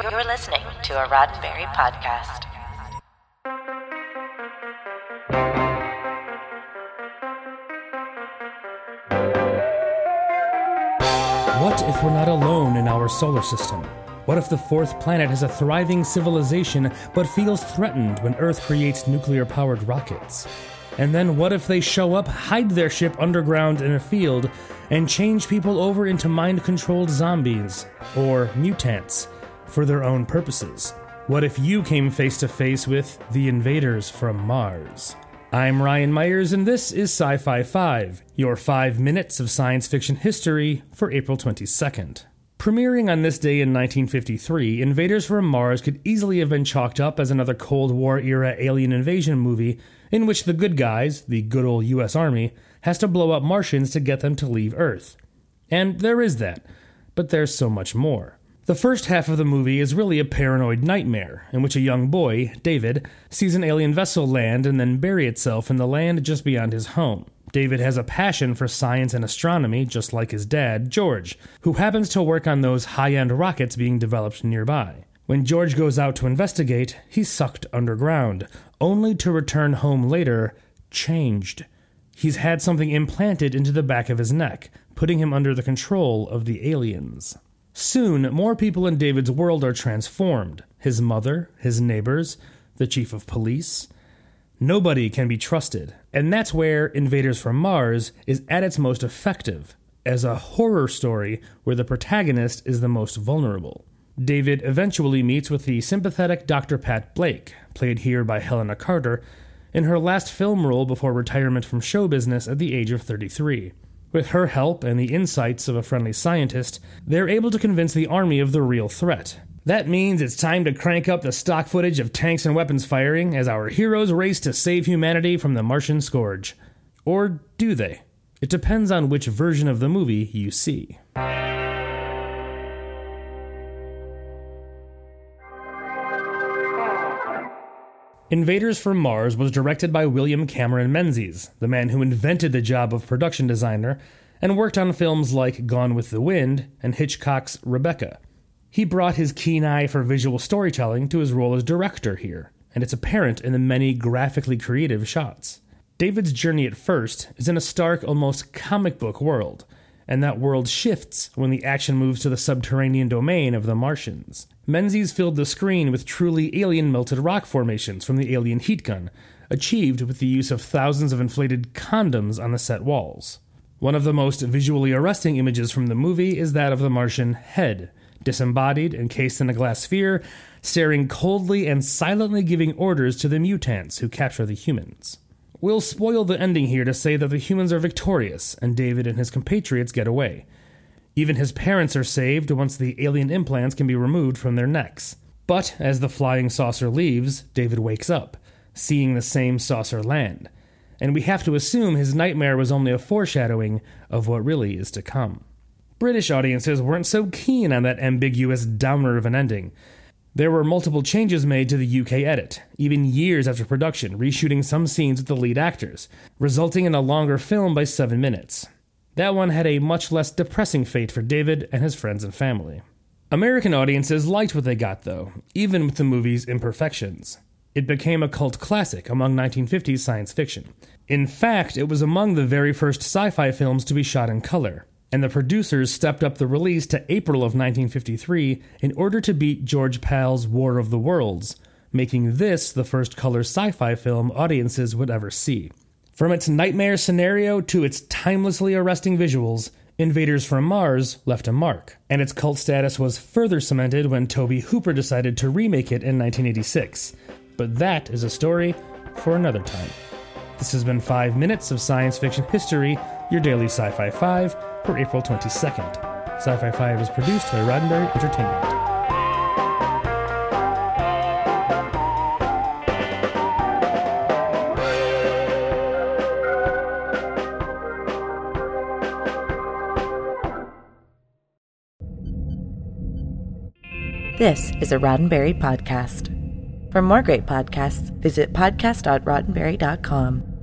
You're listening to a Roddenberry podcast. What if we're not alone in our solar system? What if the fourth planet has a thriving civilization but feels threatened when Earth creates nuclear powered rockets? And then what if they show up, hide their ship underground in a field, and change people over into mind controlled zombies or mutants for their own purposes? What if you came face to face with the invaders from Mars? I'm Ryan Myers, and this is Sci Fi 5, your five minutes of science fiction history for April 22nd. Premiering on this day in 1953, Invaders from Mars could easily have been chalked up as another Cold War era alien invasion movie in which the good guys, the good old US Army, has to blow up Martians to get them to leave Earth. And there is that, but there's so much more. The first half of the movie is really a paranoid nightmare, in which a young boy, David, sees an alien vessel land and then bury itself in the land just beyond his home. David has a passion for science and astronomy, just like his dad, George, who happens to work on those high end rockets being developed nearby. When George goes out to investigate, he's sucked underground, only to return home later changed. He's had something implanted into the back of his neck, putting him under the control of the aliens. Soon, more people in David's world are transformed his mother, his neighbors, the chief of police. Nobody can be trusted, and that's where Invaders from Mars is at its most effective, as a horror story where the protagonist is the most vulnerable. David eventually meets with the sympathetic Dr. Pat Blake, played here by Helena Carter, in her last film role before retirement from show business at the age of 33. With her help and the insights of a friendly scientist, they're able to convince the army of the real threat. That means it's time to crank up the stock footage of tanks and weapons firing as our heroes race to save humanity from the Martian scourge. Or do they? It depends on which version of the movie you see. Invaders from Mars was directed by William Cameron Menzies, the man who invented the job of production designer and worked on films like Gone with the Wind and Hitchcock's Rebecca. He brought his keen eye for visual storytelling to his role as director here, and it's apparent in the many graphically creative shots. David's journey at first is in a stark, almost comic book world, and that world shifts when the action moves to the subterranean domain of the Martians. Menzies filled the screen with truly alien melted rock formations from the alien heat gun, achieved with the use of thousands of inflated condoms on the set walls. One of the most visually arresting images from the movie is that of the Martian head, disembodied, encased in a glass sphere, staring coldly and silently giving orders to the mutants who capture the humans. We'll spoil the ending here to say that the humans are victorious and David and his compatriots get away. Even his parents are saved once the alien implants can be removed from their necks. But as the flying saucer leaves, David wakes up, seeing the same saucer land. And we have to assume his nightmare was only a foreshadowing of what really is to come. British audiences weren't so keen on that ambiguous downer of an ending. There were multiple changes made to the UK edit, even years after production, reshooting some scenes with the lead actors, resulting in a longer film by seven minutes. That one had a much less depressing fate for David and his friends and family. American audiences liked what they got, though, even with the movie's imperfections. It became a cult classic among 1950s science fiction. In fact, it was among the very first sci fi films to be shot in color and the producers stepped up the release to April of 1953 in order to beat George Pal's War of the Worlds, making this the first color sci fi film audiences would ever see. From its nightmare scenario to its timelessly arresting visuals, Invaders from Mars left a mark, and its cult status was further cemented when Tobe Hooper decided to remake it in 1986. But that is a story for another time. This has been 5 minutes of science fiction history, your daily Sci Fi 5 for April 22nd. Sci Fi 5 is produced by Roddenberry Entertainment. This is a Roddenberry podcast. For more great podcasts, visit podcast.roddenberry.com.